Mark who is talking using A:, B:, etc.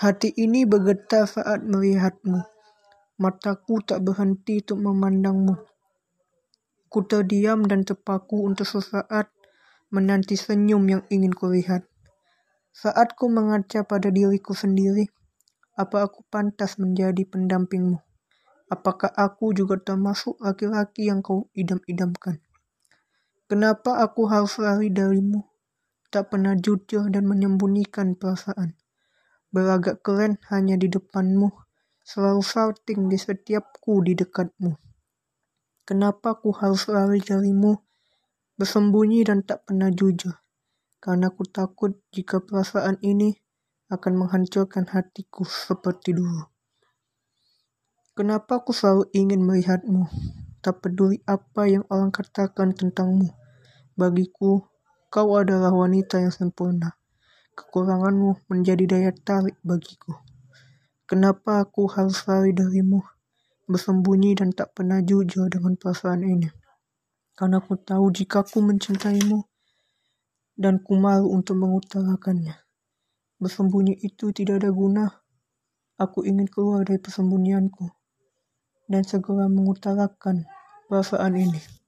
A: Hati ini bergetar saat melihatmu. Mataku tak berhenti untuk memandangmu. Ku terdiam dan terpaku untuk sesaat menanti senyum yang ingin kulihat. Saat ku mengaca pada diriku sendiri, apa aku pantas menjadi pendampingmu? Apakah aku juga termasuk laki-laki yang kau idam-idamkan? Kenapa aku harus lari darimu? Tak pernah jujur dan menyembunyikan perasaan beragak keren hanya di depanmu, selalu salting di setiap ku di dekatmu. Kenapa ku harus lari darimu, bersembunyi dan tak pernah jujur? Karena ku takut jika perasaan ini akan menghancurkan hatiku seperti dulu. Kenapa ku selalu ingin melihatmu, tak peduli apa yang orang katakan tentangmu. Bagiku, kau adalah wanita yang sempurna. Kekuranganmu menjadi daya tarik bagiku. Kenapa aku harus lari darimu, bersembunyi dan tak pernah jujur dengan perasaan ini? Karena aku tahu jika aku mencintaimu, dan ku malu untuk mengutarakannya. Bersembunyi itu tidak ada guna. Aku ingin keluar dari persembunyianku dan segera mengutarakan perasaan ini.